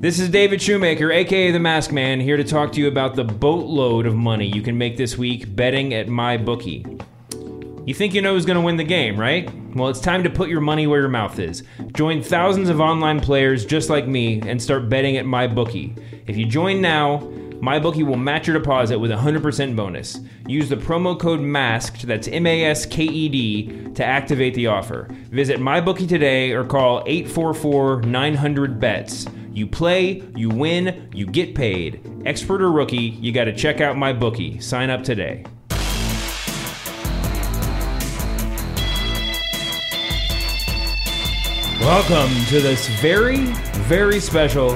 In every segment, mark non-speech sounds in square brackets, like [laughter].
This is David Shoemaker, aka The Masked Man, here to talk to you about the boatload of money you can make this week betting at my bookie. You think you know who's going to win the game, right? Well, it's time to put your money where your mouth is. Join thousands of online players just like me and start betting at my bookie. If you join now, my bookie will match your deposit with a 100% bonus. Use the promo code MASKED, that's M A S K E D, to activate the offer. Visit MyBookie today or call 844 900 BETS. You play, you win, you get paid. Expert or rookie, you got to check out my bookie. Sign up today. Welcome to this very, very special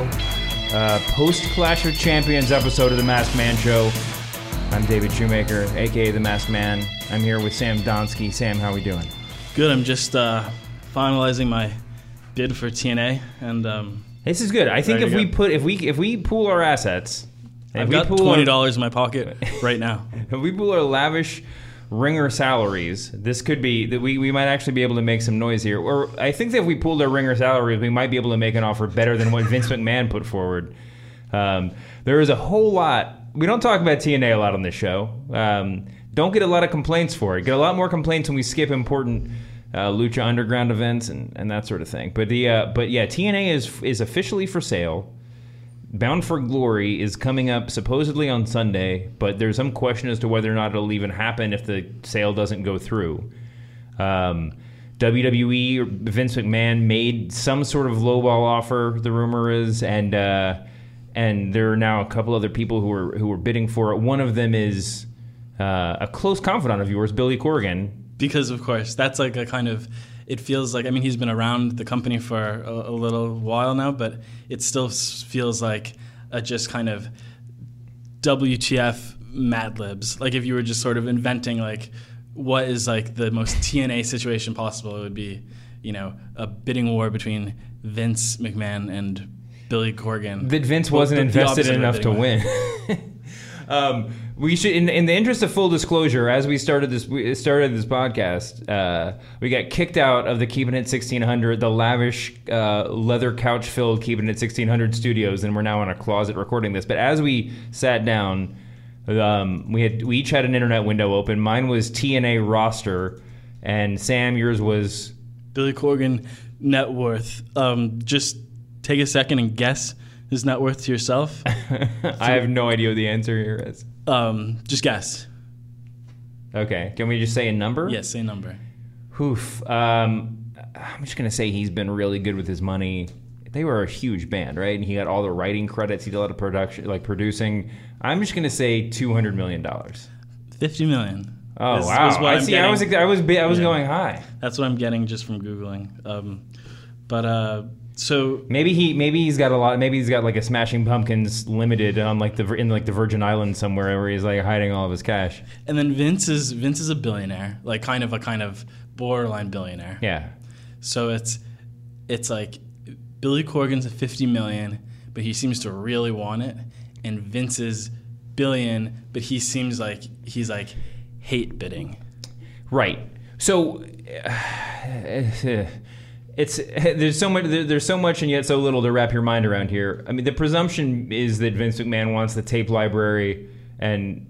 uh, post Clash of Champions episode of the Masked Man Show. I'm David Shoemaker, aka the Masked Man. I'm here with Sam Donsky. Sam, how we doing? Good. I'm just uh, finalizing my bid for TNA, and um, This is good. I think if we go. put if we if we pool our assets, if I've we got pool twenty dollars in my pocket right now. [laughs] If we pool our lavish ringer salaries, this could be that we, we might actually be able to make some noise here. Or I think that if we pooled our ringer salaries, we might be able to make an offer better than what Vince [laughs] McMahon put forward. Um, there is a whole lot. We don't talk about TNA a lot on this show. Um, don't get a lot of complaints for it. Get a lot more complaints when we skip important uh, Lucha Underground events and, and that sort of thing. But the uh, but yeah, TNA is is officially for sale. Bound for Glory is coming up supposedly on Sunday, but there's some question as to whether or not it'll even happen if the sale doesn't go through. Um, WWE or Vince McMahon made some sort of lowball offer. The rumor is, and uh, and there are now a couple other people who are who are bidding for it. One of them is uh, a close confidant of yours, Billy Corgan. Because of course that's like a kind of it feels like i mean he's been around the company for a, a little while now but it still feels like a just kind of wtf mad libs. Like if you were just sort of inventing like what is like the most tna situation possible it would be you know a bidding war between vince mcmahon and billy corgan. That Vince wasn't the- the invested a enough to win. [laughs] um, we should, in, in the interest of full disclosure, as we started this, we started this podcast, uh, we got kicked out of the Keeping It 1600, the lavish uh, leather couch filled Keeping It 1600 studios, and we're now in a closet recording this. But as we sat down, um, we had we each had an internet window open. Mine was TNA roster, and Sam, yours was Billy Corgan net worth. Um, just take a second and guess his net worth to yourself. [laughs] I have no idea what the answer here is. Um, just guess. Okay, can we just say a number? Yes, say a number. Oof. Um, I'm just gonna say he's been really good with his money. They were a huge band, right? And he got all the writing credits. He did a lot of production, like producing. I'm just gonna say 200 million dollars. Fifty million. Oh is- wow! is I I'm see. I was. I was I was Yeah. going high. That's what I'm getting just from googling. Um, but uh, so Maybe he maybe he's got a lot. Maybe he's got like a Smashing Pumpkins limited on like the in like the Virgin Islands somewhere where he's like hiding all of his cash. and then Vince is Vince is a billionaire, like kind of a kind of borderline billionaire. Yeah. So it's it's like Billy Corgan's at 50 million, but he seems to really want it, and Vince's billion, but he seems like he's like hate bidding. Right. So [sighs] uh, it's [laughs] there's so much there- there's so much and yet so little to wrap your mind around here. I mean, the presumption is that Vince McMahon wants the tape library, and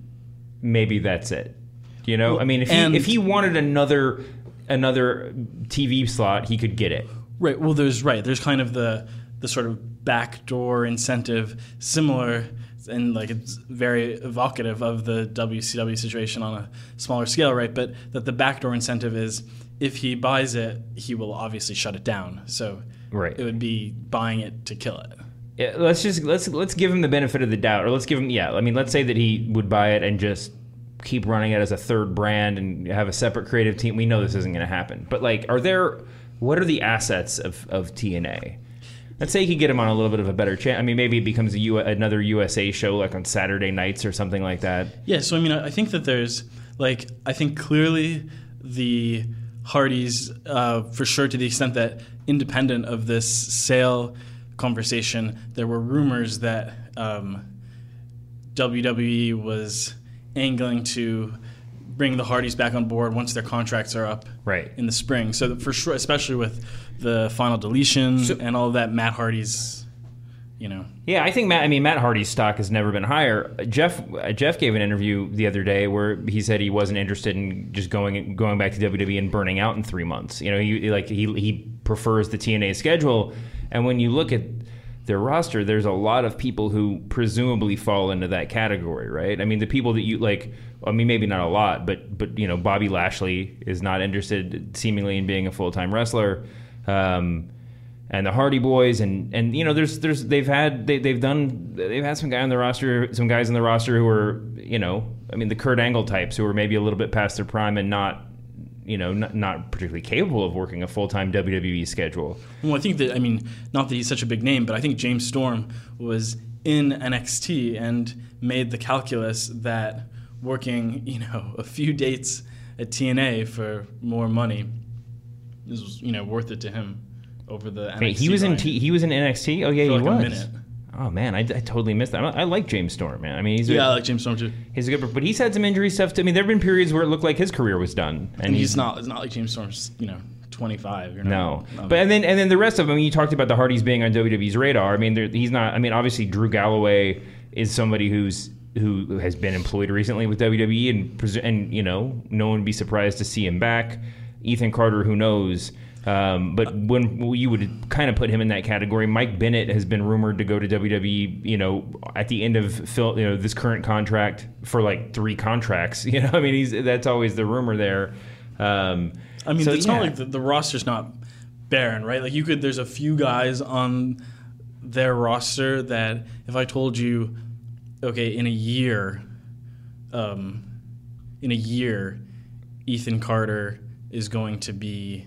maybe that's it. You know, I mean, if he if he wanted another another TV slot, he could get it. Right. Well, there's right. There's kind of the the sort of backdoor incentive, similar and like it's very evocative of the WCW situation on a smaller scale, right? But that the backdoor incentive is if he buys it, he will obviously shut it down. So Right. it would be buying it to kill it. Yeah, let's just let's let's give him the benefit of the doubt, or let's give him yeah. I mean, let's say that he would buy it and just keep running it as a third brand and have a separate creative team. We know this isn't going to happen, but like, are there what are the assets of of TNA? Let's say he could get him on a little bit of a better chance. I mean, maybe it becomes a U- another USA show like on Saturday nights or something like that. Yeah, so I mean, I I think that there's like I think clearly the Hardys, uh, for sure, to the extent that independent of this sale conversation, there were rumors that um, WWE was angling to bring the Hardys back on board once their contracts are up Right. in the spring. So for sure, especially with the final deletion So- and all of that, Matt Hardy's you know. Yeah, I think Matt. I mean, Matt Hardy's stock has never been higher. Jeff uh, Jeff gave an interview the other day where he said he wasn't interested in just going going back to WWE and burning out in three months. You know, he like he he prefers the TNA schedule. And when you look at their roster, there's a lot of people who presumably fall into that category, right? I mean, the people that you like. I mean, maybe not a lot, but but you know, Bobby Lashley is not interested, seemingly, in being a full time wrestler. Um, and the Hardy Boys, and and you know, there's there's they've had they, they've done they've had some guy on the roster, some guys on the roster who are you know, I mean, the Kurt Angle types who are maybe a little bit past their prime and not you know not, not particularly capable of working a full time WWE schedule. Well, I think that I mean, not that he's such a big name, but I think James Storm was in NXT and made the calculus that working you know [laughs] a few dates at TNA for more money is you know worth it to him over the NXT. Hey, he was in. T, he was in NXT. Oh yeah, For he like was. Oh man, I, I totally missed that. I, I like James Storm, man. I mean, he's a, Yeah, I like James Storm too. he's a good, but he's had some injury stuff. Too. I mean, there have been periods where it looked like his career was done, and, And he's not. It's not like James Storm's. You know, 25. You're No, not, but and then and then the rest of them. You talked about the Hardys being on WWE's radar. I mean, he's not. I mean, obviously Drew Galloway is somebody who's who has been employed recently with WWE, and and you know, no one would be surprised to see him back. Ethan Carter, who knows? Um, but when you would kind of put him in that category, Mike Bennett has been rumored to go to WWE. You know, at the end of Phil, you know, this current contract for like three contracts. [laughs] You know, I mean, he's that's always the rumor there. Um, I mean, so, it's yeah. not like the, the roster's not barren, right? Like you could. There's a few guys on their roster that if I told you, okay, in a year, um, in a year, Ethan Carter is going to be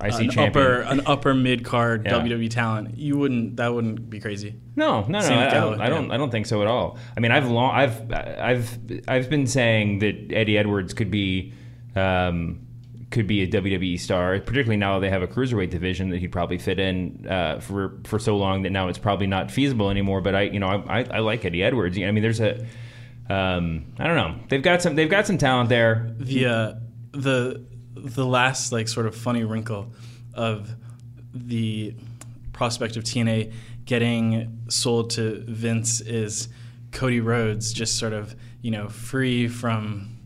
I see an champion. upper an upper mid card Yeah. WWE talent. You wouldn't. That wouldn't be crazy. No, no, no. Same I, I don't. Gallo, I don't. I don't think so at all. I mean, I've long. I've. I've. I've been saying that Eddie Edwards could be. Um, could be a WWE star, particularly now that they have a cruiserweight division that he'd probably fit in uh, for for so long that now it's probably not feasible anymore. But I, you know, I, I, I like Eddie Edwards. I mean, there's a, um, I don't know, they've got some, they've got some talent there. the uh, the the last like sort of funny wrinkle of the prospect of TNA getting sold to Vince is Cody Rhodes just sort of you know free from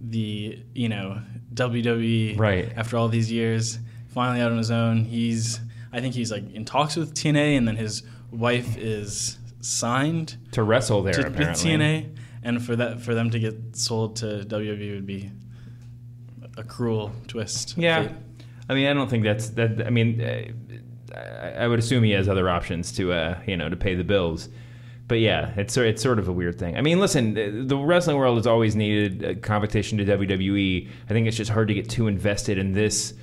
the you know WWE Right. after all these years finally out on his own he's I think he's like in talks with TNA and then his wife is signed To wrestle there, to, with apparently. TNA, and for that for them to get sold to WWE would be a cruel twist. Yeah. I mean, I don't think that's that. I mean, uh, I, I would assume he has other options to, uh, you know, to pay the bills. But yeah, it's it's sort of a weird thing. I mean, listen, the the wrestling world has always needed a competition to WWE. I think it's just hard to get too invested in this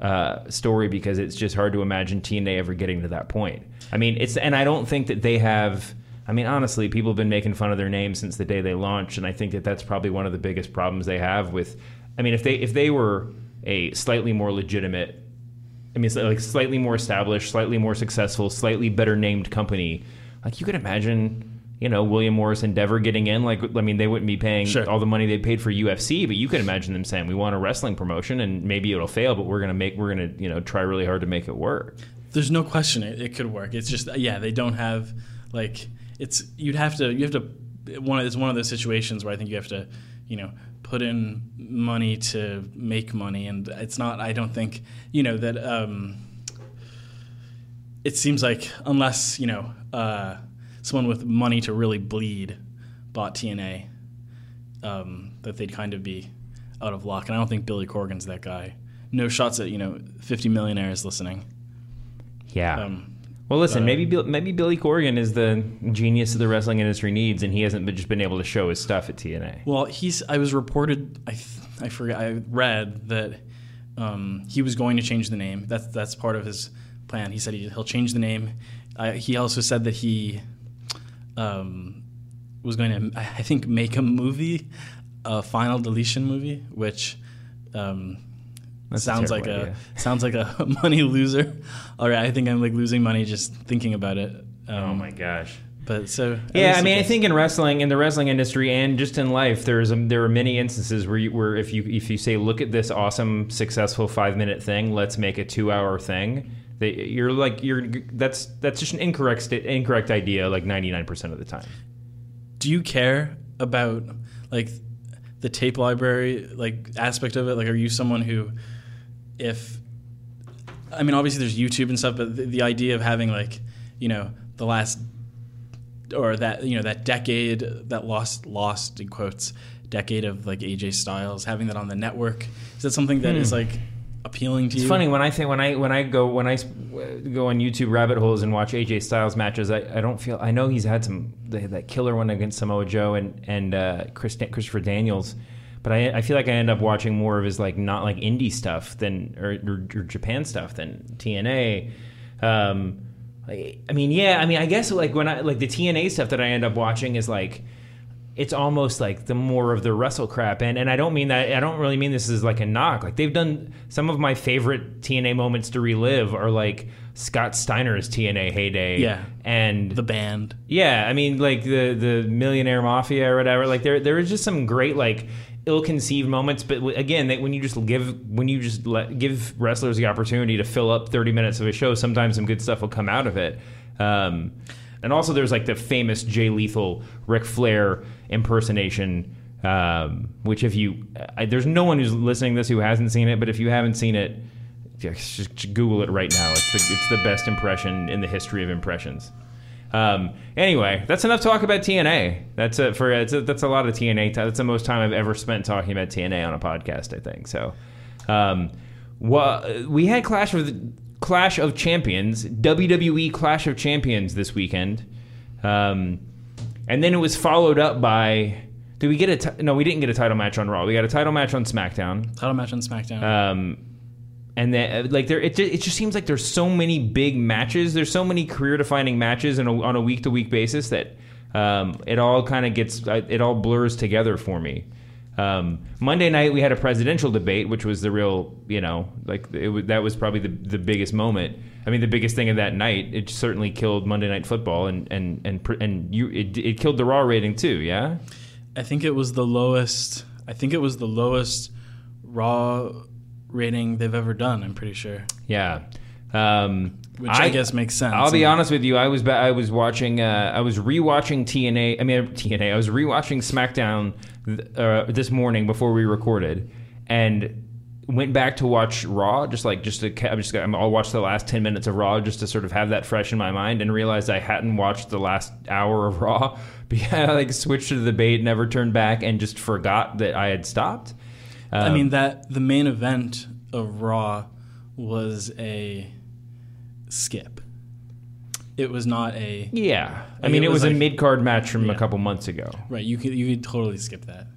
uh, story because it's just hard to imagine TNA ever getting to that point. I mean, it's and I don't think that they have. I mean, honestly, people have been making fun of their name since the day they launched, and I think that that's probably one of the biggest problems they have with. I mean, if they if they were a slightly more legitimate I mean, like slightly more established, slightly more successful, slightly better named company. Like you could imagine, you know, William Morris Endeavor getting in. Like, I mean, they wouldn't be paying Sure. all the money they paid for UFC, but you could imagine them saying, "We want a wrestling promotion, and maybe it'll fail, but we're gonna make, we're gonna, you know, try really hard to make it work." There's no question it, it could work. It's just yeah, they don't have like it's you'd have to you have to one it's one of those situations where I think you have to you know put in money to make money, and it's not. I don't think you know that. Um, it seems like unless you know uh, someone with money to really bleed bought TNA, um, that they'd kind of be out of luck. And I don't think Billy Corgan's that guy. No shots at you know 50 millionaires listening. Yeah. Um, well, listen, uh, maybe maybe Billy Corgan is the genius that the wrestling industry needs, and he hasn't been, just been able to show his stuff at TNA. Well, he's. I was reported. I I forget. I read that um, he was going to change the name. That's that's part of his plan. He said he, he'll change the name. Uh, he also said that he um, was going to. I think make a movie, a final deletion movie, which. Um, That's a sounds like terrible a idea. [laughs] sounds like a [laughs] money loser. All right, I think I'm like losing money just thinking about it. Um, Oh my gosh. But so Yeah, I mean, I think in wrestling, in the wrestling industry, and just in life, there's a, there are many instances where you, where if you if you say, look at this awesome, successful five minute thing, let's make a two hour thing. They, you're like you're that's that's just an incorrect sta- incorrect idea like 99% of the time. Do you care about like the tape library like aspect of it? Like, are you someone who, if I mean, obviously there's YouTube and stuff, but the, the idea of having like you know the last or that you know that decade that lost lost in quotes decade of like AJ Styles having that on the network is that something that is like appealing to It's you? It's funny when I think when I when I go when I go on YouTube rabbit holes and watch AJ Styles matches, I, I don't feel I know he's had some they- that killer one against Samoa Joe and and uh, Chris, Christopher Daniels, but I I feel like I end up watching more of his like not like indie stuff than or, or, or Japan stuff than TNA. Um, I, I mean, yeah, I mean, I guess like when I like the TNA stuff that I end up watching is like it's almost like the more of the wrestle crap. And and I don't mean that I don't really mean this is like a knock. Like they've done some of my favorite TNA moments to relive are like Scott Steiner's TNA heyday. Yeah. and the band. yeah I mean like the the Millionaire Mafia or whatever. Like there there is just some great like ill-conceived moments. But again that when you just give when you just let give wrestlers the opportunity to fill up 30 minutes of a show sometimes some good stuff will come out of it. Um, and also there's like the famous Jay Lethal Ric Flair impersonation um, which if you I, there's no one who's listening to this who hasn't seen it but if you haven't seen it just, Google it right now it's the, it's the best impression in the history of impressions um, anyway, that's enough talk about TNA. That's it for it's a, that's a lot of TNA. That's the most time I've ever spent talking about TNA on a podcast. I think so. Um, well, we had Clash of Clash of Champions, WWE Clash of Champions this weekend, um, and then it was followed up by. Did we get a no? We didn't get a title match on Raw. We got a title match on SmackDown. Title match on SmackDown. Um, and then, uh, like, there, it, it just seems like there's so many big matches. There's so many career-defining matches in a, on a week-to-week basis that um, it all kind of gets, uh, it all blurs together for me. Um, Monday night we had a presidential debate, which was the real, you know, like it was, that was probably the, the biggest moment. I mean, the biggest thing of that night. It certainly killed Monday Night Football, and and and and you, it, it killed the Raw rating too. Yeah. I think it was the lowest. I think it was the lowest Raw rating they've ever done. I'm pretty sure, Yeah. Um, which I, guess makes sense. I'll be honest with you. I was ba- I was watching. Uh, I was rewatching TNA. I mean [laughs] TNA. I was rewatching SmackDown th- uh, this morning before we recorded, and went back to watch Raw. Just like just to, I'm just I'll watch the last ten minutes of Raw just to sort of have that fresh in my mind, and realized I hadn't watched the last hour of Raw. [laughs] Because I like switched to the bait, never turned back, and just forgot that I had stopped. I Um, mean that the main event of Raw was a skip. It was not a yeah. I Like, mean, it was, was a like- mid card match from a couple months ago. right. You could you could totally skip that.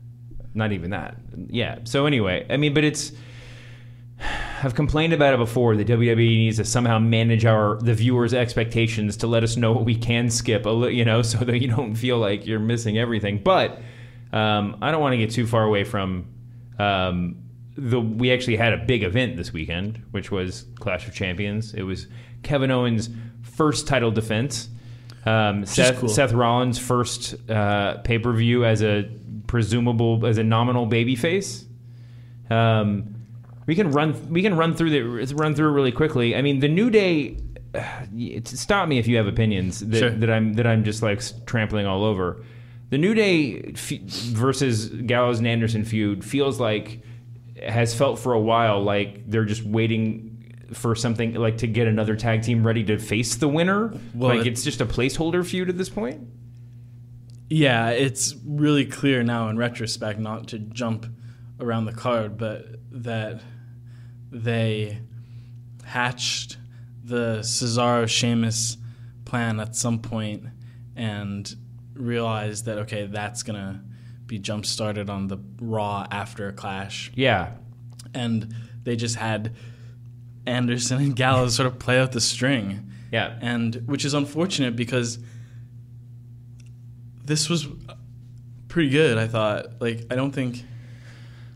not even that. Yeah. So anyway, I mean, but it's. I've complained about it before. The WWE needs to somehow manage our the viewers' expectations to let us know what we can skip, you know, [laughs] so that you don't feel like you're missing everything. But um, I don't want to get too far away from um, the. We actually had a big event this weekend, which was Clash of Champions. It was Kevin Owens' first title defense. Um, Seth, cool. Seth Rollins' first uh, pay per view as a presumable as a nominal babyface. Um, we can run we can run through the run through it really quickly. I mean, the New Day. [sighs] it's- Stop me if you have opinions that, Sure. that I'm that I'm just like trampling all over. The New Day fe- versus Gallows and Anderson feud feels like has felt for a while like they're just waiting for something like to get another tag team ready to face the winner. Well, like it- it's just a placeholder feud at this point. Yeah, it's really clear now in retrospect, not to jump around the card, but that they hatched the Cesaro Sheamus plan at some point and realized that okay, that's gonna be jump started on the Raw after a clash, Yeah, and they just had Anderson and Gallows sort of play out the string yeah. and which is unfortunate because this was pretty good. I thought. Like, I don't think.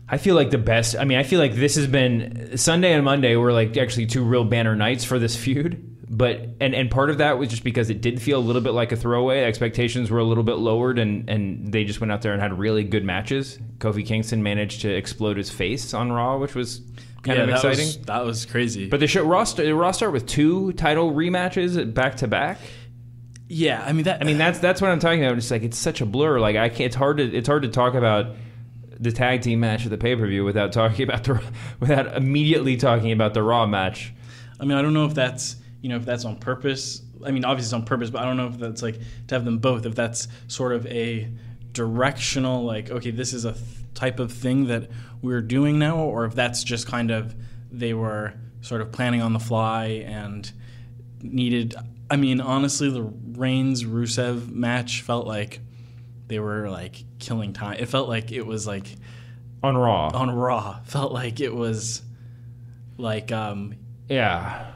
I feel like the best. I mean, I feel like this has been Sunday and Monday were like actually two real banner nights for this feud. But and and part of that was just because it did feel a little bit like a throwaway. Expectations were a little bit lowered, and and they just went out there and had really good matches. Kofi Kingston managed to explode his face on Raw, which was kind yeah, of that exciting. Was, that was crazy. but the show Raw, Raw start with two title rematches back to back. yeah, I mean that. I mean, that's that's what I'm talking about. It's like it's such a blur. Like I can't. It's hard to it's hard to talk about the tag team match at the pay per view without talking about the [laughs] without immediately talking about the Raw match. I mean, I don't know if that's you know if that's on purpose. I mean, obviously it's on purpose, but I don't know if that's like to have them both. If that's sort of a directional, like, okay, this is a th- type of thing that we're doing now, or if that's just kind of they were sort of planning on the fly and needed. I mean, honestly, the Reigns Rusev match felt like they were like killing time. It felt like it was like On Raw, on Raw. Felt like it was like um yeah,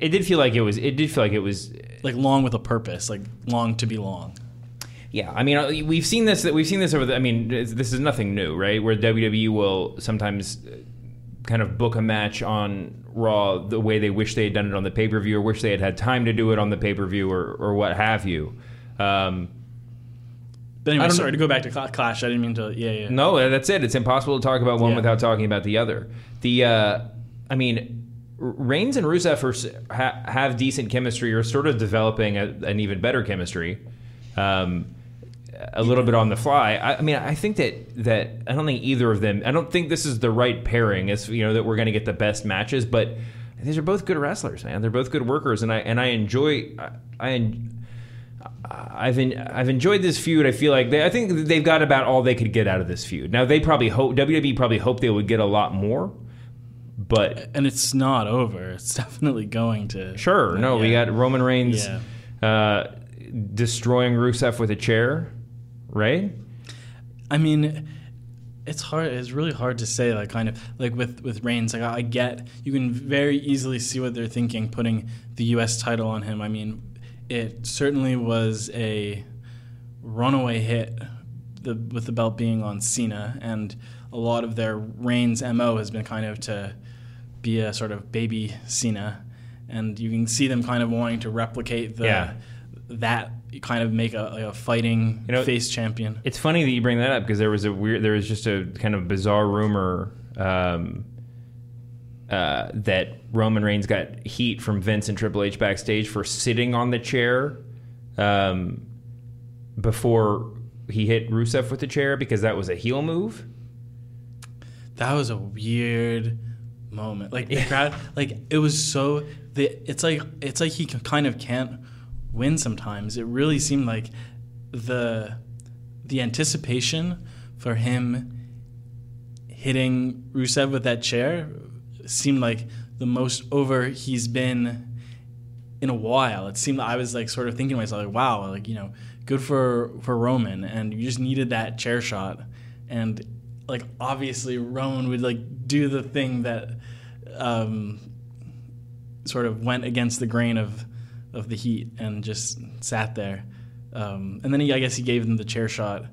it did feel like it was. It did feel like it was like long with a purpose, like long to be long. Yeah, I mean, uh, we've seen this. We've seen this over. The, I mean, this is nothing new, right? Where WWE will sometimes uh, kind of book a match on Raw the way they wish they had done it on the pay per view, or wish they had had time to do it on the pay per view, or or what have you. Um, But anyway, sorry to go back to Clash. I didn't mean to. Yeah, yeah. no, that's it. It's impossible to talk about one Yeah. without talking about the other. The, uh, I mean. Reigns and Rusev are, ha, have decent chemistry, or sort of developing a, an even better chemistry. Um, a little bit on the fly. I, I mean, I think that that I don't think either of them. I don't think this is the right pairing. As you know, that we're going to get the best matches. But these are both good wrestlers, man. They're both good workers, and I and I enjoy. I, I I've en- I've enjoyed this feud. I feel like they, I think they've got about all they could get out of this feud. Now they probably hope WWE probably hoped they would get a lot more, but And it's not over. It's definitely going to. sure, no, we got Roman Reigns Yeah. uh, destroying Rusev with a chair, right? I mean, it's hard. It's really hard to say. Like, kind of like with with Reigns. Like, I get you can very easily see what they're thinking, putting the U.S. title on him. I mean, it certainly was a runaway hit. The with the belt being on Cena, and a lot of their Reigns mo has been kind of to be a sort of baby Cena, and you can see them kind of wanting to replicate the Yeah. that kind of make a, like a fighting You know, face champion. It's funny that you bring that up because there was a weird, there was just a kind of bizarre rumor um, uh, that Roman Reigns got heat from Vince and Triple H backstage for sitting on the chair um, before he hit Rusev with the chair because that was a heel move. That was a weird moment. Like the [laughs] crowd, like it was so. The, it's like it's like he kind of can't win sometimes. It really seemed like the the anticipation for him hitting Rusev with that chair seemed like the most over he's been in a while. It seemed I was like sort of thinking to myself, like, wow, like you know, good for for Roman, and you just needed that chair shot, and like obviously Roman would like do the thing that um, sort of went against the grain of of the heat and just sat there, um, and then he I guess he gave them the chair shot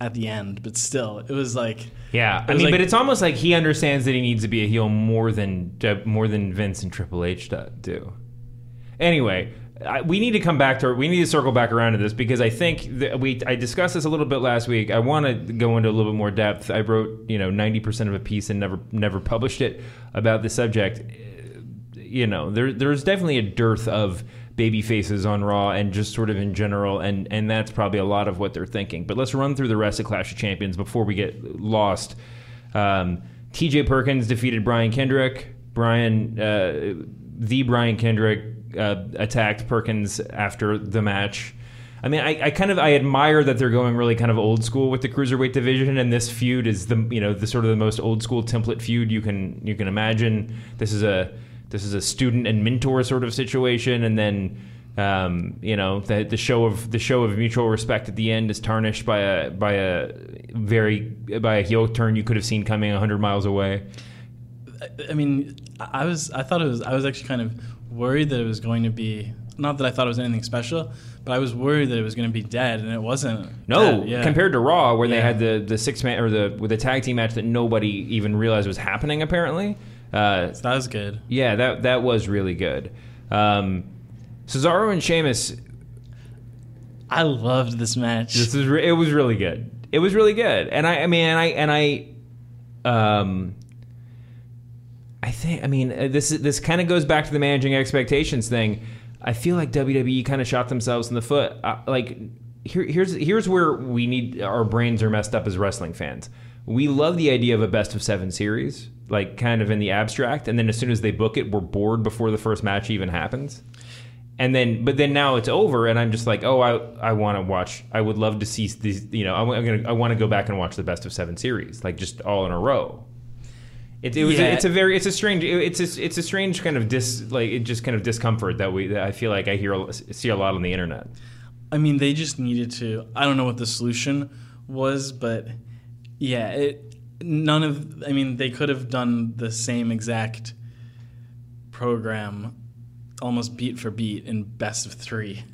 at the end, but still it was like Yeah, I mean, like- but it's almost like he understands that he needs to be a heel more than more than Vince and Triple H do-. Anyway, I, we need to come back to we need to circle back around to this because I think that we I discussed this a little bit last week. I want to go into a little bit more depth. I wrote you know ninety percent of a piece and never never published it about the subject. You know, there there's definitely a dearth of baby faces on Raw and just sort of in general, and and that's probably a lot of what they're thinking. But let's run through the rest of Clash of Champions before we get lost. Um, T.J. Perkins defeated Brian Kendrick. Brian, uh, the Brian Kendrick, uh, attacked Perkins after the match. I mean, I, I kind of I admire that they're going really kind of old school with the cruiserweight division, and this feud is the you know the sort of the most old school template feud you can you can imagine. This is a this is a student and mentor sort of situation, and then um, you know the the show of the show of mutual respect at the end is tarnished by a by a very by a heel turn you could have seen coming hundred miles away. I mean, I was I thought it was I was actually kind of worried that it was going to be not that I thought it was anything special, but I was worried that it was going to be dead, and it wasn't. No, dead, yeah. compared to Raw, where they had the the six man or the with the tag team match that nobody even realized was happening. Apparently, uh, So that was good. yeah, that that was really good. Um, Cesaro and Sheamus, I loved this match. this is re- it was really good. It was really good, and I I mean and I and I um I think I mean uh, this this kind of goes back to the managing expectations thing. I feel like WWE kind of shot themselves in the foot. Uh, like here, here's here's where we need our brains are messed up as wrestling fans. We love the idea of a best of seven series, like kind of in the abstract, and then as soon as they book it, we're bored before the first match even happens. And then, but then now it's over, and I'm just like, oh, I I want to watch. I would love to see these. You know, I'm gonna I want to go back and watch the best of seven series, like just all in a row. It, it was Yeah. a, it's a very it's a strange it's a, it's a strange kind of dis like it just kind of discomfort that we that I feel like I hear see a lot on the internet. I mean, they just needed to. I don't know what the solution was, but yeah, it. None of. I mean, they could have done the same exact program, almost beat for beat in best of three.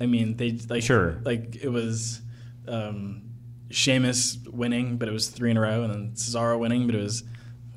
I mean, they like Sure. like it was. Um, Sheamus winning, but it was three in a row, and then Cesaro winning, but it was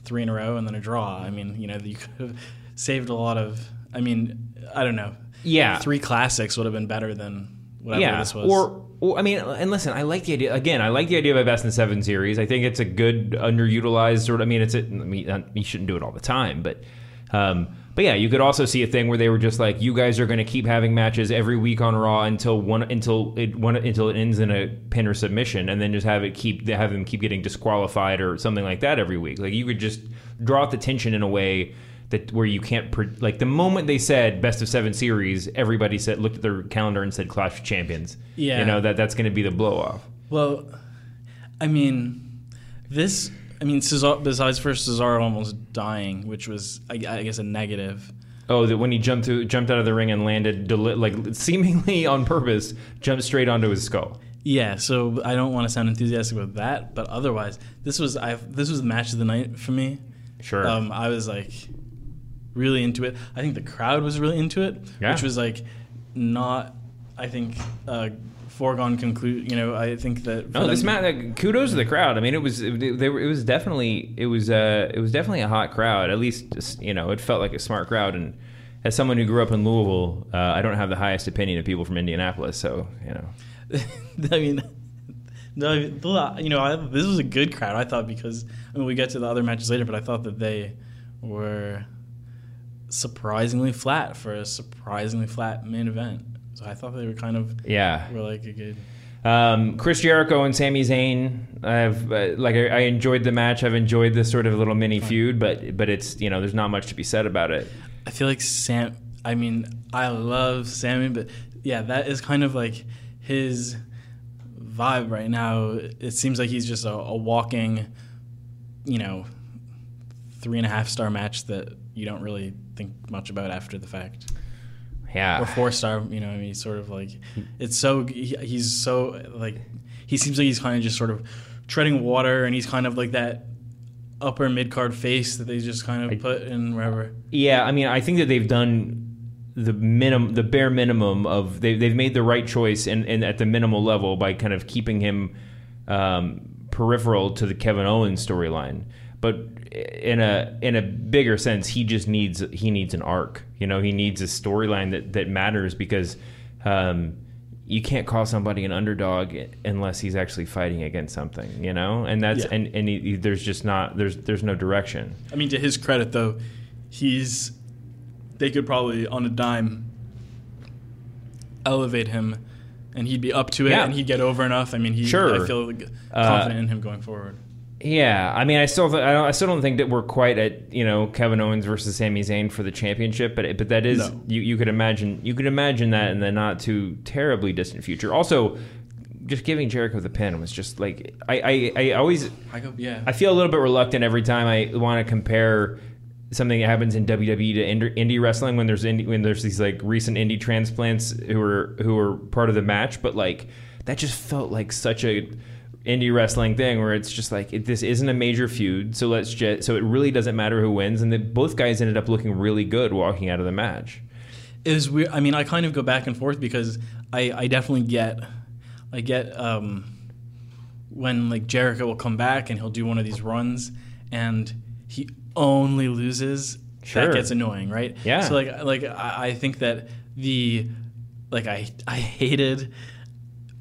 three in a row, and then a draw. I mean, you know, you could have saved a lot of. I mean, I don't know. Yeah. three classics would have been better than whatever yeah, this was. or, or I mean, and listen, I like the idea. Again, I like the idea of a best in seven series. I think it's a good underutilized sort. Of, I mean, it's a, I mean, you shouldn't do it all the time, but. Um, but yeah, you could also see a thing where they were just like, "You guys are going to keep having matches every week on Raw until one until it one until it ends in a pin or submission, and then just have it keep have them keep getting disqualified or something like that every week." Like you could just draw out the tension in a way that where you can't pre- like the moment they said best of seven series, everybody said looked at their calendar and said Clash of Champions. Yeah. you know that that's going to be the blow off. well, I mean, this. I mean, Cesaro, besides first Cesaro almost dying, which was, I, I guess, a negative. Oh, that when he jumped through, jumped out of the ring and landed, deli- like seemingly [laughs] on purpose, jumped straight onto his skull. Yeah, so I don't want to sound enthusiastic about that, but otherwise, this was I. This was the match of the night for me. Sure. Um, I was like really into it. I think the crowd was really into it, Yeah. which was like not. I think uh, foregone conclude. You know, I think that. no, this match. Like, kudos to the crowd. I mean, it was it, they were, it was definitely it was uh it was definitely a hot crowd. At least just, you know it felt like a smart crowd. And as someone who grew up in Louisville, uh, I don't have the highest opinion of people from Indianapolis. So you know, [laughs] I mean, [laughs] no, you know, I, this was a good crowd. I thought because I mean, we get to the other matches later, but I thought that they were surprisingly flat for a surprisingly flat main event. So I thought they were kind of yeah. were like a good. Um, Chris Jericho and Sami Zayn. I've uh, like I, I enjoyed the match. I've enjoyed this sort of little mini feud, but but it's you know there's not much to be said about it. I feel like Sam. I mean, I love Sami, but yeah, that is kind of like his vibe right now. It seems like he's just a, a walking, you know, three and a half star match that you don't really think much about after the fact. Yeah. Or four star, you know, I mean, he's sort of like, it's so, he, he's so, like, he seems like he's kind of just sort of treading water and he's kind of like that upper mid card face that they just kind of put in wherever. Yeah, I mean, I think that they've done the minimum, the bare minimum of they they've made the right choice and, and at the minimal level by kind of keeping him um, peripheral to the Kevin Owens storyline. But in a in a bigger sense, he just needs he needs an arc. You know, he needs a storyline that that matters because. Um, you can't call somebody an underdog unless he's actually fighting against something, you know, and that's Yeah. and and he, there's just not there's there's no direction. I mean, to his credit, though, he's they could probably on a dime elevate him, and he'd be up to it, Yeah. and he'd get over enough. I mean, he Sure. I feel Uh, confident in him going forward. Yeah, I mean, I still, th- I, don't, I still don't think that we're quite at you know Kevin Owens versus Sami Zayn for the championship, but it- but that is No. you, you could imagine you could imagine that in the not too terribly distant future. Also, just giving Jericho the pin was just like I I, I always I go, yeah. I feel a little bit reluctant every time I want to compare something that happens in WWE to indie, indie wrestling when there's indie, when there's these like recent indie transplants who are who are part of the match, but like that just felt like such a indie wrestling thing where it's just like it, this isn't a major feud, so let's just so it really doesn't matter who wins, and that both guys ended up looking really good walking out of the match. it was weird. I mean, I kind of go back and forth because I, I definitely get, I get um, when like Jericho will come back and he'll do one of these runs and he only loses. Sure. That gets annoying, right? Yeah. So like like I, I think that the like I I hated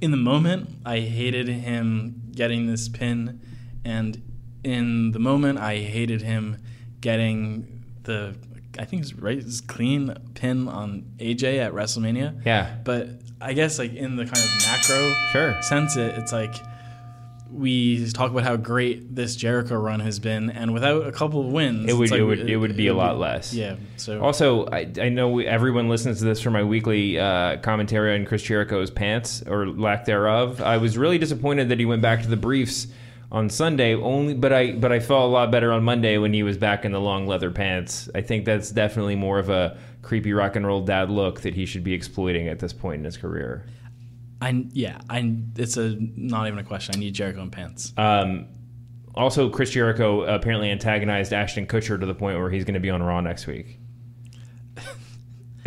in the moment I hated him getting this pin and in the moment I hated him getting the I think it's right it's clean pin on AJ at WrestleMania. Yeah. But I guess like in the kind of macro Sure. sense, it, it's like we talk about how great this Jericho run has been, and without a couple of wins, It would- like it would- it would be a lot less. Yeah. So Also, I, I know we, everyone listens to this for my weekly uh, commentary on Chris Jericho's pants or lack thereof. I was really disappointed that he went back to the briefs on Sunday. Only, but I but I felt a lot better on Monday when he was back in the long leather pants. I think that's definitely more of a creepy rock and roll dad look that he should be exploiting at this point in his career. I yeah I it's a not even a question. I need Jericho in pants. Um, also, Chris Jericho apparently antagonized Ashton Kutcher to the point where he's going to be on Raw next week. [laughs]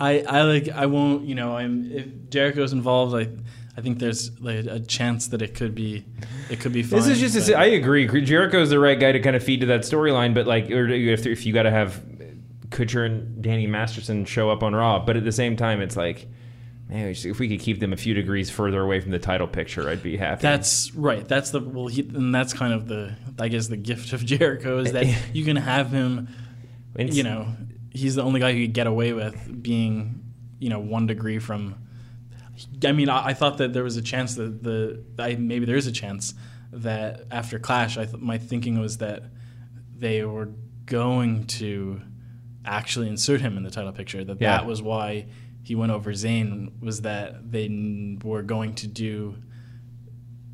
I, I like I won't you know I'm if Jericho's involved I I think there's like a chance that it could be it could be. This is just, a, I agree. Jericho's the right guy to kind of feed to that storyline, but like, or if, if you got to have Kutcher and Danny Masterson show up on Raw, but at the same time, it's like, man, if we could keep them a few degrees further away from the title picture, I'd be happy. That's right. That's the well, he, and that's kind of the I guess the gift of [laughs] Jericho is that you can have him. It's- You know, he's the only guy who could get away with being, you know, one degree from. I mean, I, I thought that there was a chance that the I, maybe there is a chance that after Clash, I th- my thinking was that they were going to actually insert him in the title picture. That Yeah. that was why he went over Zayn was that they n- were going to do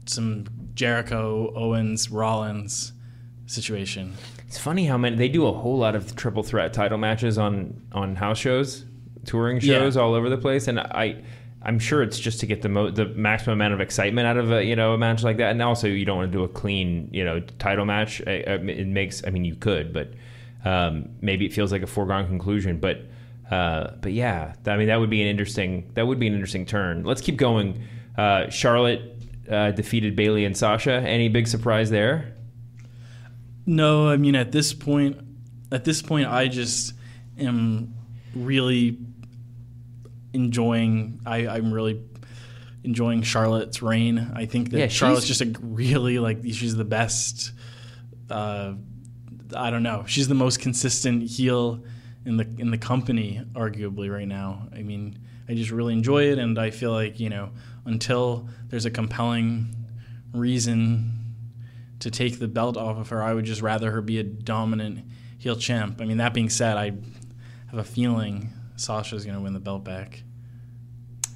some Jericho, Owens, Rollins situation. It's funny how many they do a whole lot of triple threat title matches on on house shows, touring Yeah. shows all over the place, and I. I'm sure it's just to get the mo- the maximum amount of excitement out of a you know a match like that, and also you don't want to do a clean you know title match. I- I- It makes I mean you could, but um, maybe it feels like a foregone conclusion. But uh, but yeah, I mean that would be an interesting that would be an interesting turn. Let's keep going. Uh, Charlotte uh, defeated Bayley and Sasha. Any big surprise there? No, I mean at this point, at this point, I just am really enjoying. I, I'm really enjoying Charlotte's reign. I think that Yeah, Charlotte's just a really like she's the best. Uh, I don't know. She's the most consistent heel in the in the company, arguably right now. I mean, I just really enjoy it, and I feel like you know until there's a compelling reason to take the belt off of her, I would just rather her be a dominant heel champ. I mean, that being said, I have a feeling Sasha's going to win the belt back.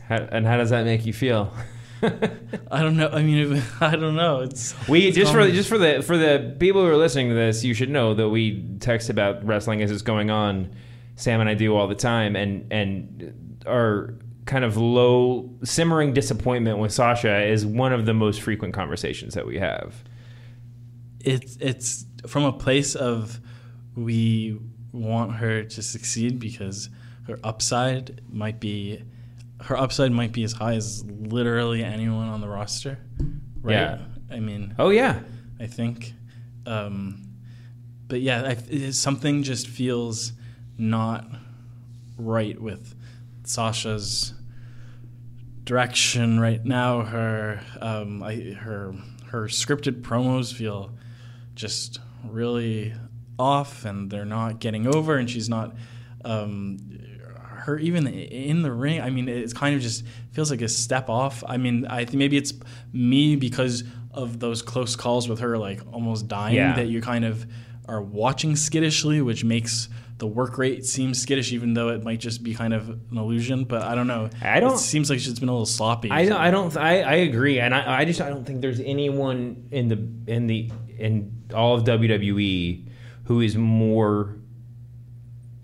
How, and how does that make you feel? [laughs] [laughs] I don't know. I mean, [laughs] I don't know. It's We it's just for just for the for the people who are listening to this, you should know that we text about wrestling as it's going on. Sam and I do all the time, and and our kind of low simmering disappointment with Sasha is one of the most frequent conversations that we have. it's it's from a place of we want her to succeed because her upside might be her upside might be as high as literally anyone on the roster. Right? Yeah. I mean, Oh yeah, I think. Um, but yeah, I, something just feels not right with Sasha's direction right now. Her um, I, her her scripted promos feel just really off, and they're not getting over, and she's not. Um, her even in the ring, I mean, it's kind of just feels like a step off. I mean, I think maybe it's me because of those close calls with her, like almost dying, Yeah. that you kind of are watching skittishly, which makes the work rate seem skittish, even though it might just be kind of an illusion. But I don't know. I don't- It seems like it's been a little sloppy. I don't. I don't. I, I agree, and I, I just I don't think there's anyone in the in the in all of WWE who is more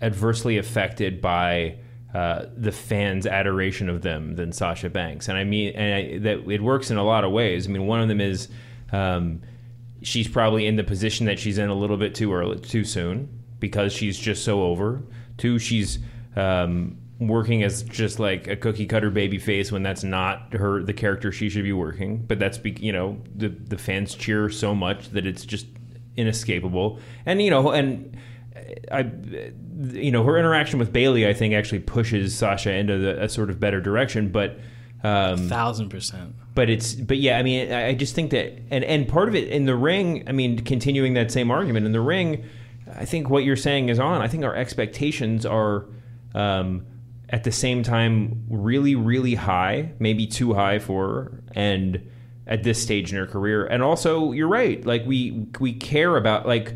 adversely affected by uh, the fans' adoration of them than Sasha Banks. And I mean, and I, that it works in a lot of ways. I mean, one of them is um, she's probably in the position that she's in a little bit too early, too soon, because she's just so over. Two, she's um, working as just like a cookie cutter baby face when that's not her the character she should be working. But that's be, you know the the fans cheer so much that it's just inescapable. And you know and. I, you know, her interaction with Bayley, I think, actually pushes Sasha into the, a sort of better direction. But, um, thousand percent. but it's, but yeah, I mean, I I just think that, and and part of it in the ring, I mean, continuing that same argument in the ring, I think what you're saying is on. I think our expectations are um, at the same time really, really high, maybe too high for her, and at this stage in her career. And also, you're right. Like we we care about like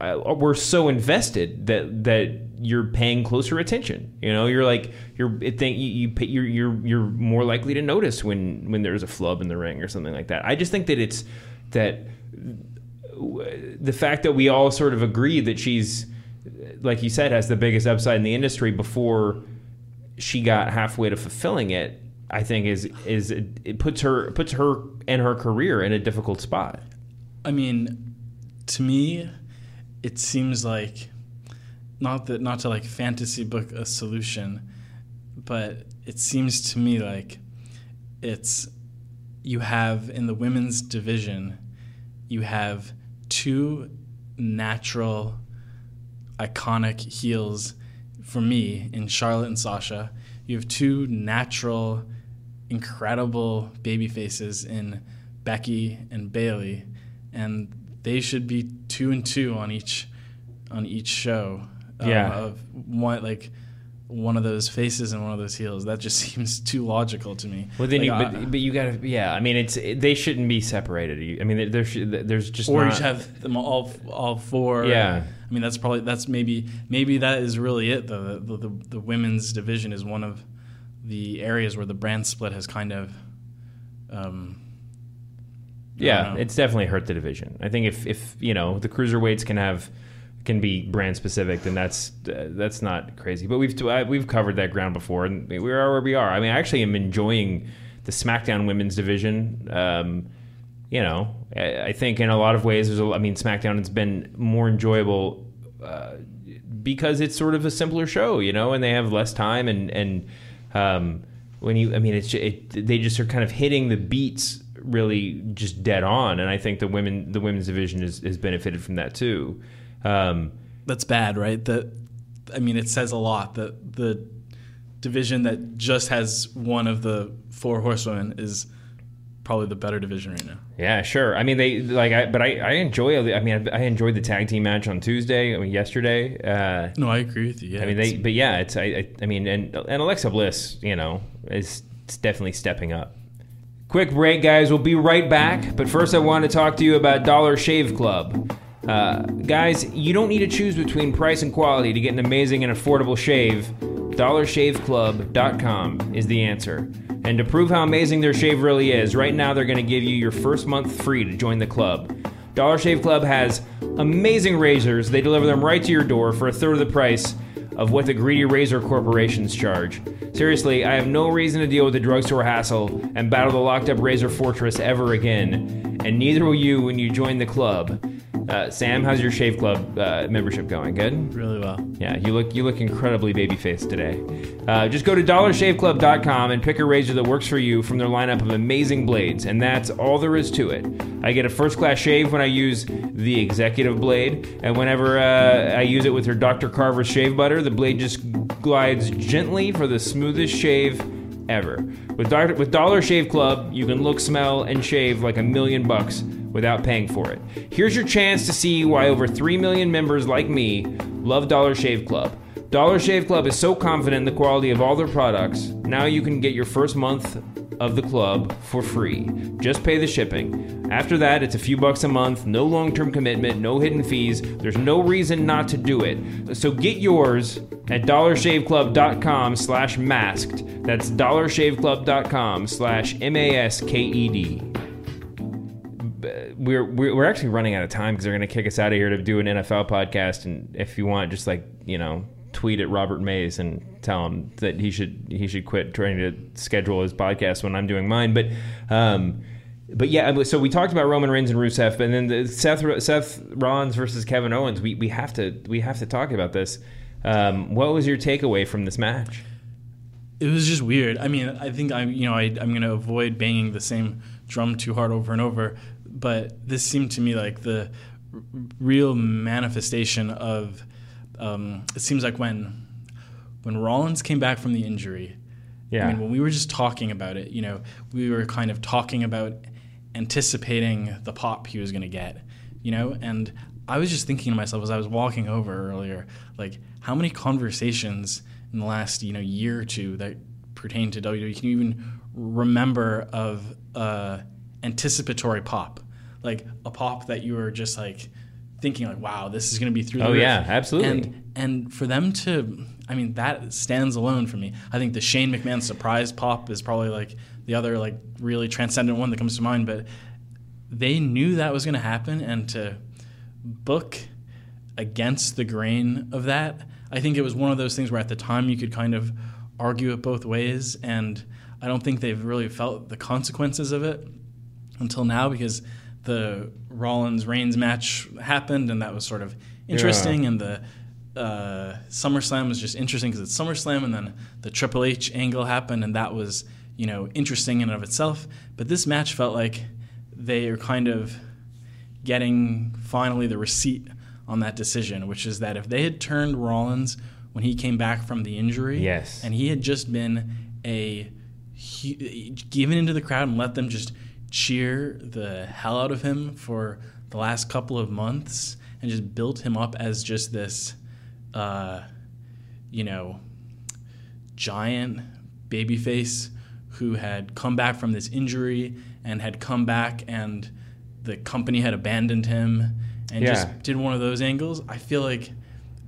uh, we're so invested that that you're paying closer attention. You know, you're like you're think you, you pay- you're you're you're more likely to notice when when there's a flub in the ring or something like that. I just think that it's that the fact that we all sort of agree that she's like you said has the biggest upside in the industry before she got halfway to fulfilling it i think is is it puts her puts her and her career in a difficult spot I mean, to me, it seems like not that not to like fantasy book a solution, but it seems to me like it's you have in the women's division, you have two natural iconic heels for me in Charlotte and Sasha. You have two natural, incredible baby faces in Becky and Bayley, and they should be two and two on each on each show. um, Yeah. of one like one of those faces and one of those heels. That just [laughs] seems too logical to me. well then Like, you I- but, but you gotta yeah i mean it's they shouldn't be separated i mean there, there there's just or not, you should have them all all four. Yeah. I mean that's probably that's maybe maybe that is really it though. The, the, the women's division is one of the areas where the brand split has kind of. Um, Yeah, it's definitely hurt the division. I think if if you know the cruiserweights can have can be brand specific, then that's uh, that's not crazy. But we've I, we've covered that ground before, and we are where we are. I mean, I actually am enjoying the SmackDown women's division. Um, you know, I, I think in a lot of ways, there's a, I mean, SmackDown has been more enjoyable uh, because it's sort of a simpler show, you know, and they have less time and and um, when you, I mean, it's it, they just are kind of hitting the beats really just dead on, and I think the women the women's division is, has benefited from that too. Um, that's bad, right? That I mean, it says a lot that the division that just has one of the four horsewomen is probably the better division right now. Yeah, sure. I mean, they like, I, but I, I enjoy. I mean, I enjoyed the tag team match on Tuesday. I mean, yesterday. Uh, No, I agree with you. Yeah, I mean, they, but yeah, it's. I, I, I mean, and and Alexa Bliss, you know, is definitely stepping up. Quick break, guys. We'll be right back. But first, I want to talk to you about Dollar Shave Club. Uh, guys, you don't need to choose between price and quality to get an amazing and affordable shave. DollarShaveClub.com is the answer. And to prove how amazing their shave really is, right now they're going to give you your first month free to join the club. Dollar Shave Club has amazing razors. They deliver them right to your door for a third of the price of what the greedy razor corporations charge. Seriously, I have no reason to deal with the drugstore hassle and battle the locked up razor fortress ever again. And neither will you when you join the club. Uh, Sam, how's your shave club uh, membership going? Good. really well. Yeah, you look you look incredibly baby faced today. Uh, just go to dollarshaveclub.com and pick a razor that works for you from their lineup of amazing blades, and that's all there is to it. I get a first class shave when I use the executive blade, and whenever uh, I use it with their Dr. Carver shave butter, the blade just glides gently for the smoothest shave ever. With, Dr. with Dollar Shave Club, you can look, smell, and shave like a million bucks without paying for it. Here's your chance to see why over 3 million members like me love Dollar Shave Club. Dollar Shave Club is so confident in the quality of all their products, now you can get your first month of the club for free. Just pay the shipping. After that, it's a few bucks a month, no long term commitment, no hidden fees. There's no reason not to do it. So get yours at dollarshaveclub.com slash masked. That's dollarshaveclub.com slash M A S K E D we're we're actually running out of time because they're going to kick us out of here to do an NFL podcast. And if you want, just like you know, tweet at Robert Mays and tell him that he should he should quit trying to schedule his podcast when I'm doing mine. But um, but yeah, so we talked about Roman Reigns and Rusev, but then the Seth Seth Rollins versus Kevin Owens. We we have to we have to talk about this. Um, what was your takeaway from this match? It was just weird. I mean, I think I'm, you know, I, I'm going to avoid banging the same drum too hard over and over, but this seemed to me like the r- real manifestation of. Um, it seems like when when Rollins came back from the injury. Yeah. I mean, when we were just talking about it, you know, we were kind of talking about anticipating the pop he was going to get, you know, and I was just thinking to myself as I was walking over earlier, like how many conversations in the last you know year or two that pertain to WWE can you even remember of uh, anticipatory pop, like a pop that you were just like thinking like, wow, this is going to be through the Oh, roof. yeah, absolutely. And and for them to, I mean, that stands alone for me. I think the Shane McMahon surprise pop is probably like the other like really transcendent one that comes to mind. But they knew that was going to happen, and to book against the grain of that, I think it was one of those things where at the time you could kind of argue it both ways, and I don't think they've really felt the consequences of it until now because the Rollins Reigns match happened, and that was sort of interesting, and the uh, SummerSlam was just interesting because it's SummerSlam, and then the Triple H angle happened, and that was you know interesting in and of itself. But this match felt like they are kind of getting finally the receipt on that decision, which is that if they had turned Rollins when he came back from the injury, Yes. and he had just been a he, given into the crowd and let them just cheer the hell out of him for the last couple of months and just built him up as just this, uh, you know, giant babyface who had come back from this injury and had come back and the company had abandoned him and Yeah. just did one of those angles, I feel like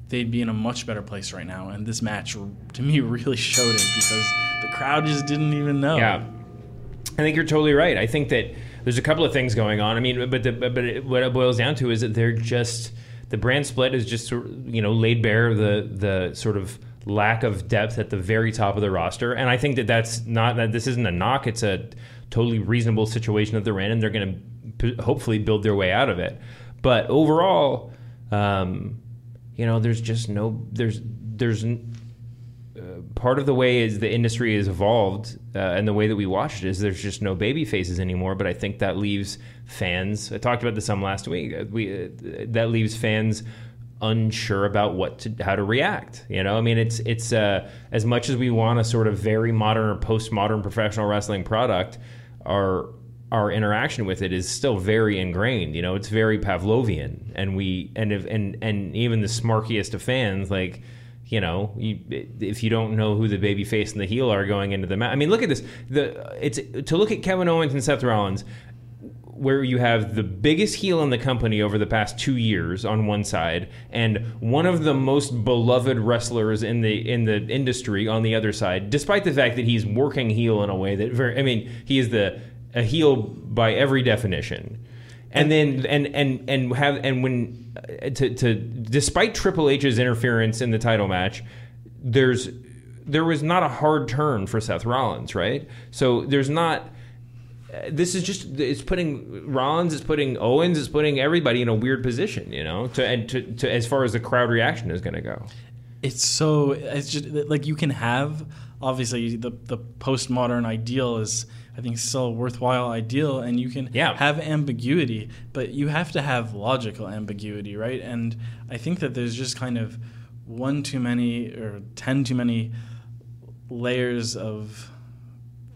they'd be in a much better place right now. And this match, to me, [laughs] really showed it because the crowd just didn't even know. Yeah, I think you're totally right. I think that there's a couple of things going on. I mean, but the, but it, what it boils down to is that they're just the brand split is just you know laid bare the the sort of lack of depth at the very top of the roster, and I think that that's not that this isn't a knock. It's a totally reasonable situation that they're in, and they're going to hopefully build their way out of it. But overall, um, you know, there's just no there's there's part of the way is the industry has evolved uh, and the way that we watch it is there's just no baby faces anymore but i think that leaves fans i talked about this some last week uh, we uh, that leaves fans unsure about what to how to react you know? I mean it's it's uh, as much as we want a sort of very modern or postmodern professional wrestling product our our interaction with it is still very ingrained you know? It's very pavlovian and we and if and and even the smarkiest of fans like you know, you, if you don't know who the baby face and the heel are going into the match, I mean, look at this. The it's to look at Kevin Owens and Seth Rollins, where you have the biggest heel in the company over the past two years on one side, and one of the most beloved wrestlers in the in the industry on the other side. Despite the fact that he's working heel in a way that very, I mean, he is the a heel by every definition and then and and and have and when uh, to to despite Triple H's interference in the title match, there's there was not a hard turn for Seth Rollins, right? So there's not. uh, This is just it's putting Rollins, it's putting Owens, it's putting everybody in a weird position, you know, to and to, to as far as the crowd reaction is going to go. it's so it's just like you can have obviously the the postmodern ideal is I think it's still a worthwhile ideal and you can Yeah. have ambiguity but you have to have logical ambiguity right and I think that there's just kind of one too many or 10 too many layers of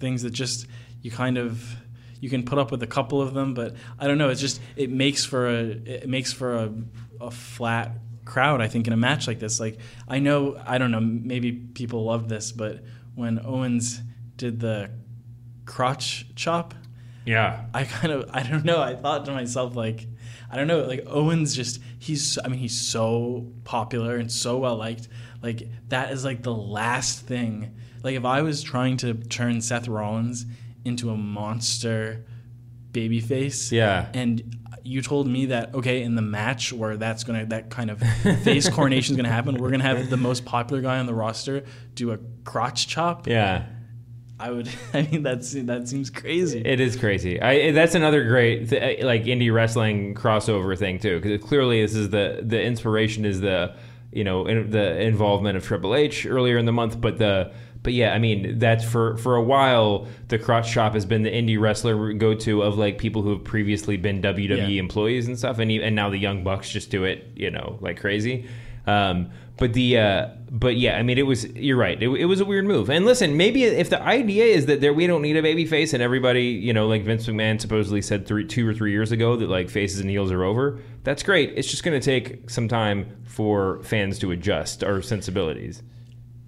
things that just you kind of you can put up with a couple of them but i don't know it's just it makes for a it makes for a, a flat crowd i think in a match like this like i know i don't know maybe people love this but when owens did the crotch chop Yeah, I kind of I don't know. I thought to myself like I don't know like Owens just he's I mean he's so popular and so well liked. Like that is like the last thing. Like if I was trying to turn Seth Rollins into a monster babyface, Yeah. and you told me that okay in the match where that's gonna that kind of face coronation is gonna happen, we're gonna have the most popular guy on the roster do a crotch chop. yeah. I would. [laughs] I mean that's that seems crazy. It is crazy. I that's another great th- eh, like indie wrestling crossover thing too, because clearly this is the the inspiration is the you know in, the involvement of Triple H earlier in the month, but the but yeah, I mean that's for for a while the crotch chop has been the indie wrestler go to of like people who have previously been WWE Yeah. employees and stuff, and and now the Young Bucks just do it you know like crazy. Um, but the uh, but yeah, I mean, it was you're right. It, it was a weird move. And listen, maybe if the idea is that there we don't need a baby face, and everybody, you know, like Vince McMahon supposedly said three, two or three years ago that like faces and heels are over. That's great. It's just going to take some time for fans to adjust our sensibilities.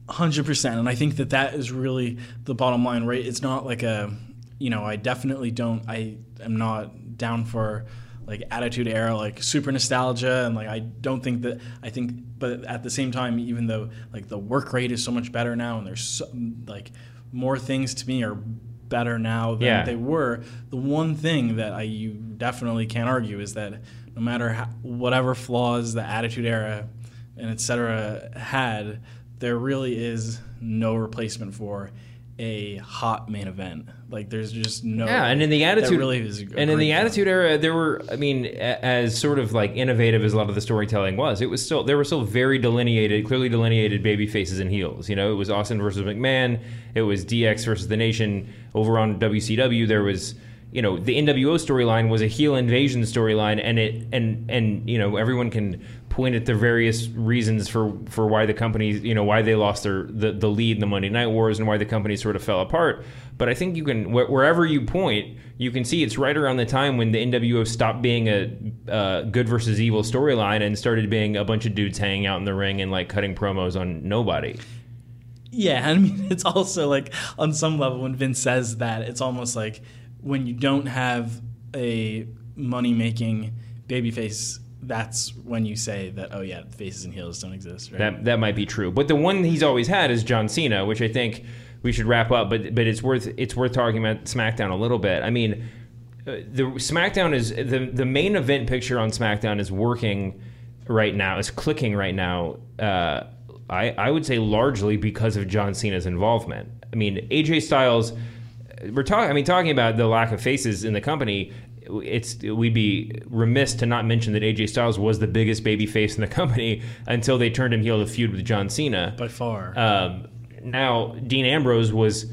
Hundred percent, and I think that that is really the bottom line, right? It's not like a, you know, I definitely don't. I am not down for like attitude era like super nostalgia and like i don't think that i think but at the same time even though like the work rate is so much better now and there's so, like more things to me are better now than Yeah. they were the one thing that i you definitely can't argue is that no matter how, whatever flaws the attitude era and etc had there really is no replacement for a hot main event like there's just no Yeah, and in the attitude, really is and in the attitude era, there were, I mean, as sort of like innovative as a lot of the storytelling was, it was still there were still very delineated, clearly delineated baby faces and heels. You know, it was Austin versus McMahon, it was DX versus the Nation. Over on WCW, there was. You know, the NWO storyline was a heel invasion storyline, and it and and you know everyone can point at the various reasons for for why the company you know why they lost their the, the lead in the Monday Night Wars and why the company sort of fell apart. But I think you can wh- wherever you point, you can see it's right around the time when the NWO stopped being a uh, good versus evil storyline and started being a bunch of dudes hanging out in the ring and like cutting promos on nobody. Yeah, [laughs] I mean, it's also like on some level when Vince says that, it's almost like when you don't have a money making babyface, that's when you say that, oh, yeah, faces and heels don't exist, right? That that might be true. But the one he's always had is John Cena, which I think we should wrap up. But but it's worth it's worth talking about SmackDown a little bit. I mean, uh, the SmackDown is the the main event picture on SmackDown is working right now. It's clicking right now. Uh, I I would say largely because of John Cena's involvement. I mean, AJ Styles. We're talking. I mean, talking about the lack of faces in the company. It's we'd be remiss to not mention that AJ Styles was the biggest baby face in the [laughs] company until they turned him heel to feud with John Cena. By far. Um, now, Dean Ambrose was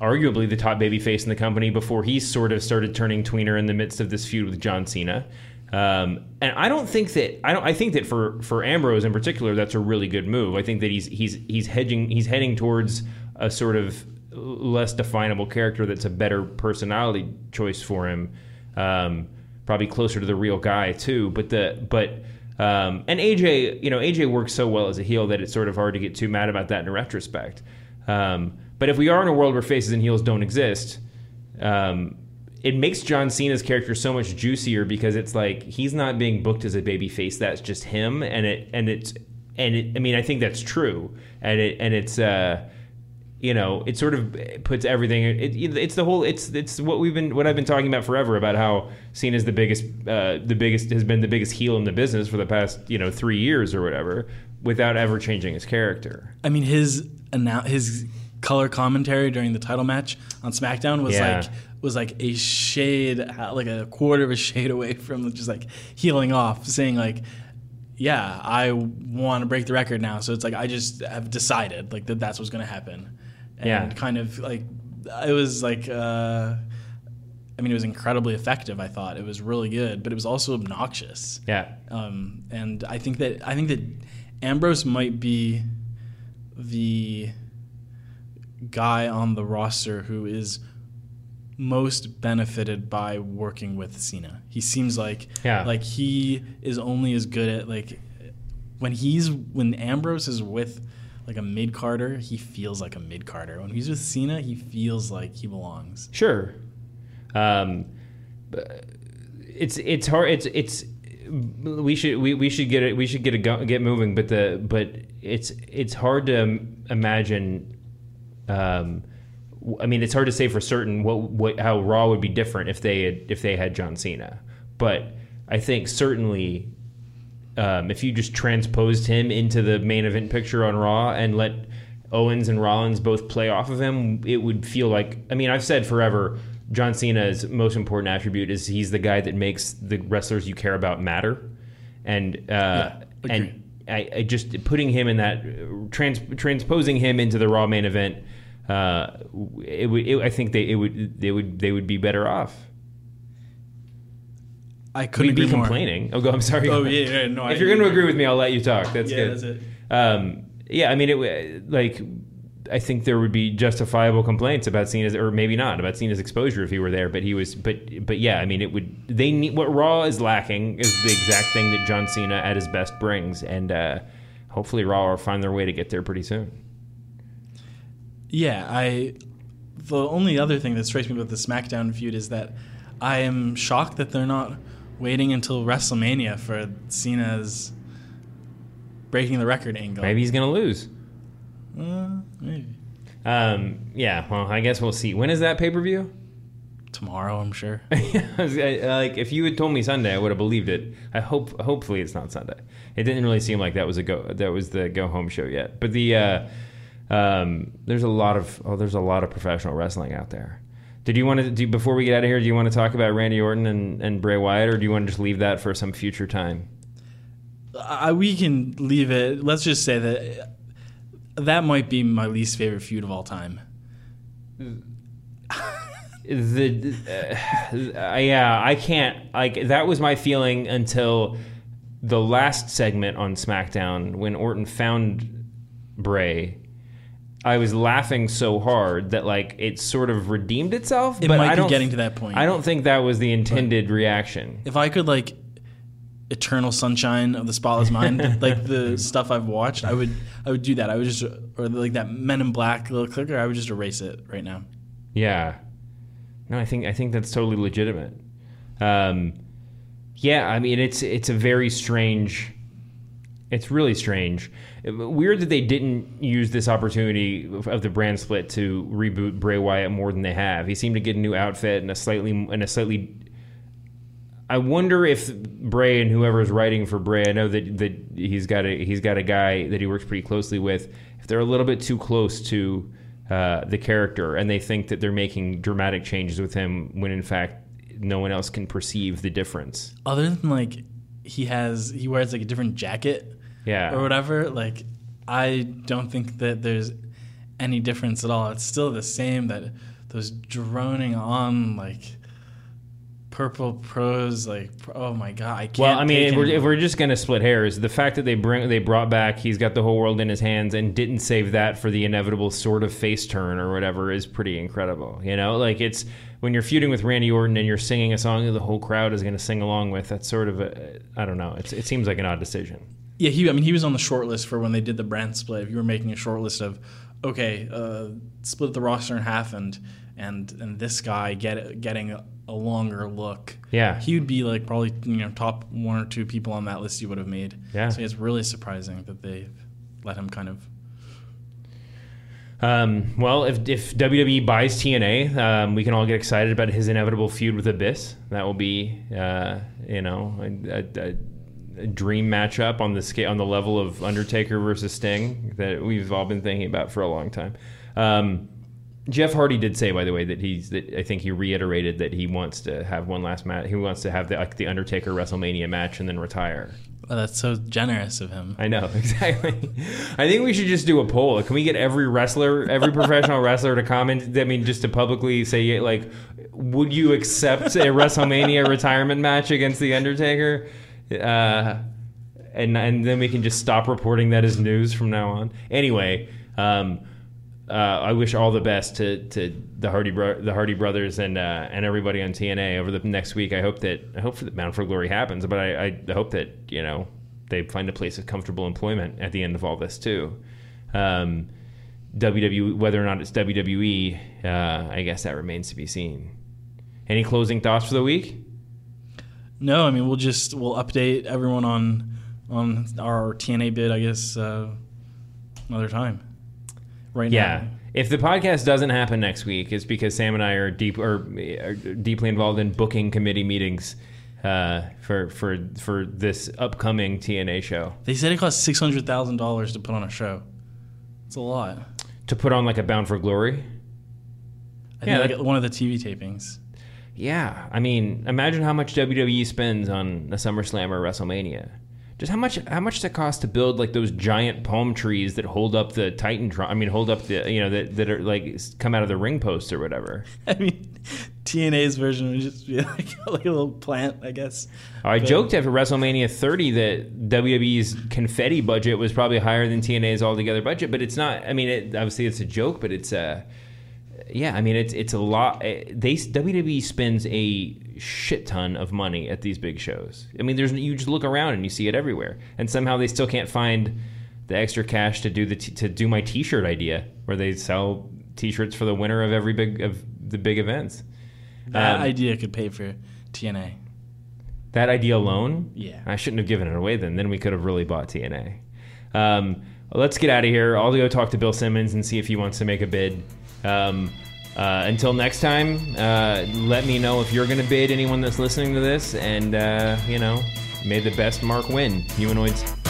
arguably the top baby face in the company before he sort of started turning tweener in the midst of this feud with John Cena. Um, and I don't think that I don't. I think that for for Ambrose in particular, that's a really good move. I think that he's he's he's hedging he's heading towards a sort of less definable character that's a better personality choice for him. Um, probably closer to the real guy too. But the but um, and AJ, you know, AJ works so well as a heel that it's sort of hard to get too mad about that in retrospect. Um, but if we are in a world where faces and heels don't exist, um, it makes John Cena's character so much juicier because it's like he's not being booked as a baby face. That's just him, and it and it's and it. I mean, I think that's true, and it and it's. Uh, you know, it sort of puts everything. It, it's the whole. It's it's what we've been what I've been talking about forever about how Cena's the biggest, uh, the biggest has been the biggest heel in the business for the past you know three years or whatever, without ever changing his character. I mean, his his color commentary during the title match on SmackDown was Yeah. like was like a shade, like a quarter of a shade away from just like heeling off, saying like, "Yeah, I want to break the record now." So it's like I just have decided like that that's what's going to happen, and Yeah. kind of like it was like. Uh, I mean, it was incredibly effective. I thought it was really good, but it was also obnoxious. Yeah, Um, and I think that I think that Ambrose might be the guy on the roster who is most benefited by working with Cena. He seems like Yeah. like he is only as good at like when he's when Ambrose is with like a mid carder, he feels like a mid carder. When he's with Cena, he feels like he belongs. Sure. Um, it's it's hard. It's it's we should we, we should get it. We should get a go, get moving. But the but it's it's hard to imagine. Um, I mean, it's hard to say for certain what what how Raw would be different if they had if they had John Cena. But I think certainly um, if you just transposed him into the main event picture on Raw and let Owens and Rollins both play off of him, it would feel like. I mean, I've said forever, John Cena's most important attribute is he's the guy that makes the wrestlers you care about matter, and uh, agree. and I, I just putting him in that trans, transposing him into the Raw main event. Uh, it would. It, I think they it would they would they would be better off. I couldn't We'd be agree more. complaining. Oh, go. I'm sorry. Oh yeah, yeah, no. if you're going to agree with me, I'll let you talk. That's yeah, good. that's it. Um, yeah, I mean, it like I think there would be justifiable complaints about Cena's, or maybe not about Cena's exposure if he were there. But he was, but but yeah, I mean, it would. They need what Raw is lacking is the exact thing that John Cena at his best brings, and uh, hopefully Raw will find their way to get there pretty soon. Yeah, I. The only other thing that strikes me about the SmackDown feud is that I am shocked that they're not waiting until WrestleMania for Cena's breaking the record angle. Maybe he's going to lose. Uh, maybe. Um, yeah, well, I guess we'll see. When is that pay per view? Tomorrow, I'm sure. [laughs] like if you had told me Sunday, I would have believed it. I hope, hopefully, it's not Sunday. It didn't really seem like that was a go. That was the go home show yet. But the uh, um, there's a lot of oh, there's a lot of professional wrestling out there. Did you want to do before we get out of here? Do you want to talk about Randy Orton and, and Bray Wyatt, or do you want to just leave that for some future time? I, we can leave it. Let's just say that that might be my least favorite feud of all time. the uh, yeah i can't like that was my feeling until the last segment on smackdown when orton found bray i was laughing so hard that like it sort of redeemed itself It but might i be don't getting to that point. i don't think that was the intended reaction If I could like eternal sunshine of the spotless mind, [laughs] like the stuff I've watched, I would I would do that. I would just or like that Men in Black little clicker. I would just erase it right now. Yeah. No, I think I think that's totally legitimate. Um, yeah, I mean it's it's a very strange. It's really strange. Weird that they didn't use this opportunity of the brand split to reboot Bray Wyatt more than they have. He seemed to get a new outfit and a slightly and a slightly. I wonder if Bray and whoever's writing for Bray, I know that, that he's got a he's got a guy that he works pretty closely with. If they're a little bit too close to uh, the character and they think that they're making dramatic changes with him when in fact no one else can perceive the difference. Other than like he has he wears like a different jacket Yeah. or whatever. Like I don't think that there's any difference at all. It's still the same. That those droning on like purple prose like oh my god I can't. Well, I mean, if we're, if we're just gonna split hairs, the fact that they bring they brought back, he's got the whole world in his hands, and didn't save that for the inevitable sort of face turn or whatever is pretty incredible. You know, like it's when you're feuding with Randy Orton and you're singing a song that the whole crowd is gonna sing along with. That's sort of a I don't know. It's, it seems like an odd decision. Yeah, he. I mean, he was on the short list for when they did the brand split. If you were making a short list of, okay, uh, split the roster in half, and and and this guy get getting a, a longer look. Yeah. he would be like probably you know top one or two people on that list you would have made. Yeah. so it's really surprising that they let him kind of. Um, well, if, if WWE buys TNA, um, we can all get excited about his inevitable feud with Abyss. That will be, uh, you know, a, a, a dream matchup on the scale, on the level of Undertaker versus Sting that we've all been thinking about for a long time. Um, Jeff Hardy did say, by the way, that he's that I think he reiterated that he wants to have one last match. He wants to have the like the Undertaker WrestleMania match and then retire. Oh, that's so generous of him. I know [laughs] exactly. I think we should just do a poll. Can we get every wrestler, every professional [laughs] wrestler to comment? I mean, just to publicly say, like, would you accept a [laughs] WrestleMania retirement match against the Undertaker? Uh, and and then we can just stop reporting that as news from now on. Anyway, um, uh, I wish all the best to, to the Hardy bro- the Hardy brothers and uh, and everybody on TNA over the next week. I hope that I hope that Bound for Glory happens, but I, I hope that you know they find a place of comfortable employment at the end of all this too. Um, WWE, whether or not it's WWE, uh, I guess that remains to be seen. Any closing thoughts for the week? No, I mean we'll just we'll update everyone on on our TNA bid. I guess uh, another time. Right Yeah. now. If the podcast doesn't happen next week, it's because Sam and I are deep or are deeply involved in booking committee meetings uh, for for for this upcoming TNA show They said it cost six hundred thousand dollars to put on a show. It's a lot. to put on like a Bound for Glory. I Yeah, think that- like one of the TV tapings. Yeah, I mean, imagine how much WWE spends on a SummerSlam or WrestleMania. just how much how much does it cost to build like those giant palm trees that hold up the Titantron? I mean, hold up the you know that that are like come out of the ring posts or whatever. [laughs] I mean, TNA's version would just be like, [laughs] like a little plant, I guess. I But- joked after WrestleMania 30 that WWE's confetti budget was probably higher than TNA's altogether budget, but it's not. I mean, it, obviously it's a joke, but it's uh, yeah. I mean, it's it's a lot. eh, They WWE spends a shit ton of money at these big shows. I mean, there's you just look around and you see it everywhere, and somehow they still can't find the extra cash to do the t- to do my T-shirt idea, where they sell T-shirts for the winner of every big of the big events. That Um, idea could pay for TNA. That idea alone, Yeah. I shouldn't have given it away then. Then we could have really bought TNA. Um, let's get out of here. I'll go talk to Bill Simmons and see if he wants to make a bid. Um, uh, until next time, uh, let me know if you're going to bid, anyone that's listening to this. And, uh, you know, may the best mark win. Humanoids.